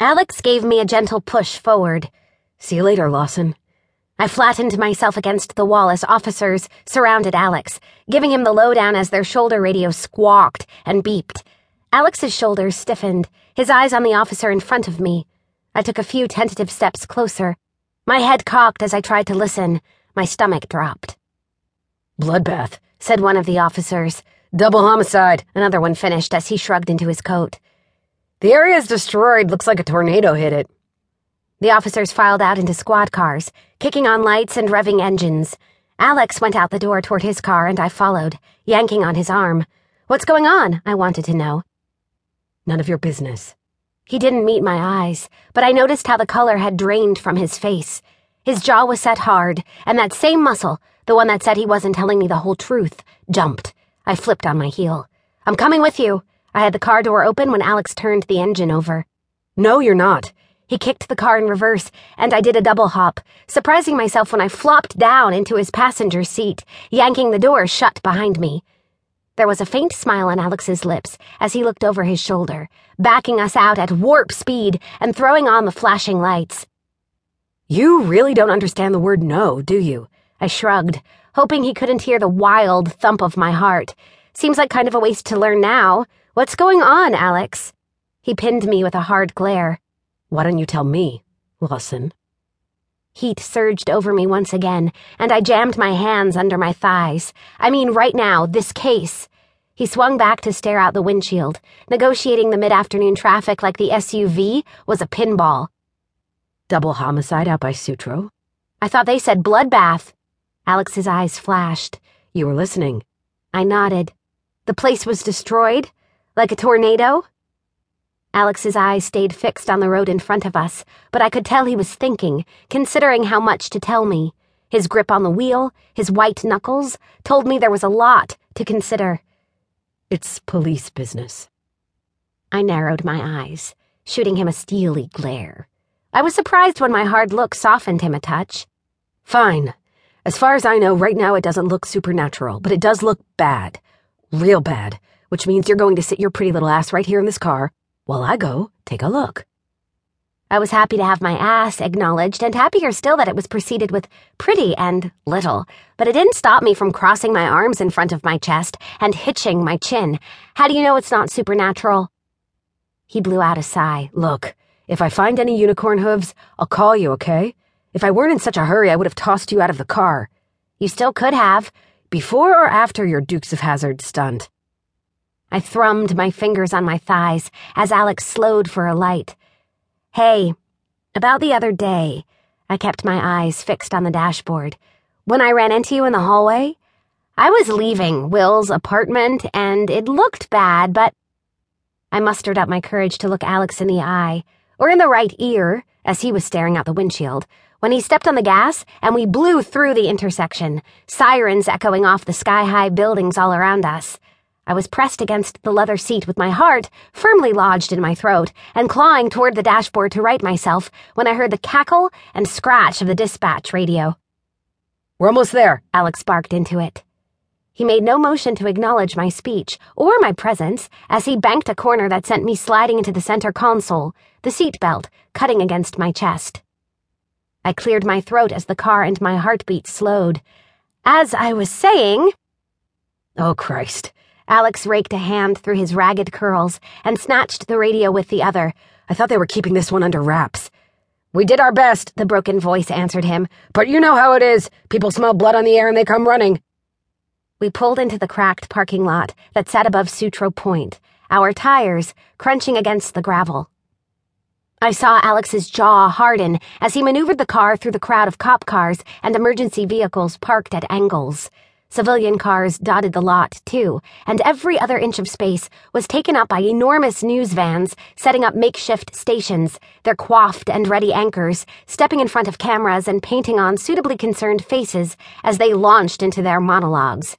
Alex gave me a gentle push forward. See you later, Lawson. I flattened myself against the wall as officers surrounded Alex, giving him the lowdown as their shoulder radio squawked and beeped. Alex's shoulders stiffened, his eyes on the officer in front of me. I took a few tentative steps closer. My head cocked as I tried to listen. My stomach dropped. Bloodbath, said one of the officers. Double homicide, another one finished as he shrugged into his coat. The area is destroyed. Looks like a tornado hit it. The officers filed out into squad cars, kicking on lights and revving engines. Alex went out the door toward his car, and I followed, yanking on his arm. What's going on? I wanted to know. None of your business. He didn't meet my eyes, but I noticed how the color had drained from his face. His jaw was set hard, and that same muscle, the one that said he wasn't telling me the whole truth, jumped. I flipped on my heel. I'm coming with you. I had the car door open when Alex turned the engine over. No, you're not. He kicked the car in reverse, and I did a double hop, surprising myself when I flopped down into his passenger seat, yanking the door shut behind me. There was a faint smile on Alex's lips as he looked over his shoulder, backing us out at warp speed and throwing on the flashing lights. You really don't understand the word no, do you? I shrugged, hoping he couldn't hear the wild thump of my heart. Seems like kind of a waste to learn now. What's going on, Alex? He pinned me with a hard glare. Why don't you tell me, Lawson? Heat surged over me once again, and I jammed my hands under my thighs. I mean, right now, this case. He swung back to stare out the windshield, negotiating the mid afternoon traffic like the SUV was a pinball. Double homicide out by Sutro? I thought they said bloodbath. Alex's eyes flashed. You were listening. I nodded. The place was destroyed? Like a tornado? Alex's eyes stayed fixed on the road in front of us, but I could tell he was thinking, considering how much to tell me. His grip on the wheel, his white knuckles, told me there was a lot to consider. It's police business. I narrowed my eyes, shooting him a steely glare. I was surprised when my hard look softened him a touch. Fine. As far as I know, right now it doesn't look supernatural, but it does look bad. Real bad, which means you're going to sit your pretty little ass right here in this car while I go take a look. I was happy to have my ass acknowledged, and happier still that it was preceded with pretty and little, but it didn't stop me from crossing my arms in front of my chest and hitching my chin. How do you know it's not supernatural? He blew out a sigh. Look, if I find any unicorn hooves, I'll call you, okay? If I weren't in such a hurry, I would have tossed you out of the car. You still could have. Before or after your Dukes of Hazzard stunt? I thrummed my fingers on my thighs as Alex slowed for a light. Hey, about the other day, I kept my eyes fixed on the dashboard. When I ran into you in the hallway, I was leaving Will's apartment and it looked bad, but I mustered up my courage to look Alex in the eye, or in the right ear, as he was staring out the windshield, when he stepped on the gas and we blew through the intersection, sirens echoing off the sky high buildings all around us. I was pressed against the leather seat with my heart firmly lodged in my throat and clawing toward the dashboard to right myself when I heard the cackle and scratch of the dispatch radio. We're almost there, Alex barked into it. He made no motion to acknowledge my speech or my presence as he banked a corner that sent me sliding into the center console, the seat belt cutting against my chest. I cleared my throat as the car and my heartbeat slowed. As I was saying. Oh, Christ. Alex raked a hand through his ragged curls and snatched the radio with the other. I thought they were keeping this one under wraps. We did our best, the broken voice answered him. But you know how it is. People smell blood on the air and they come running. We pulled into the cracked parking lot that sat above Sutro Point, our tires crunching against the gravel. I saw Alex's jaw harden as he maneuvered the car through the crowd of cop cars and emergency vehicles parked at angles. Civilian cars dotted the lot, too, and every other inch of space was taken up by enormous news vans setting up makeshift stations, their coiffed and ready anchors stepping in front of cameras and painting on suitably concerned faces as they launched into their monologues.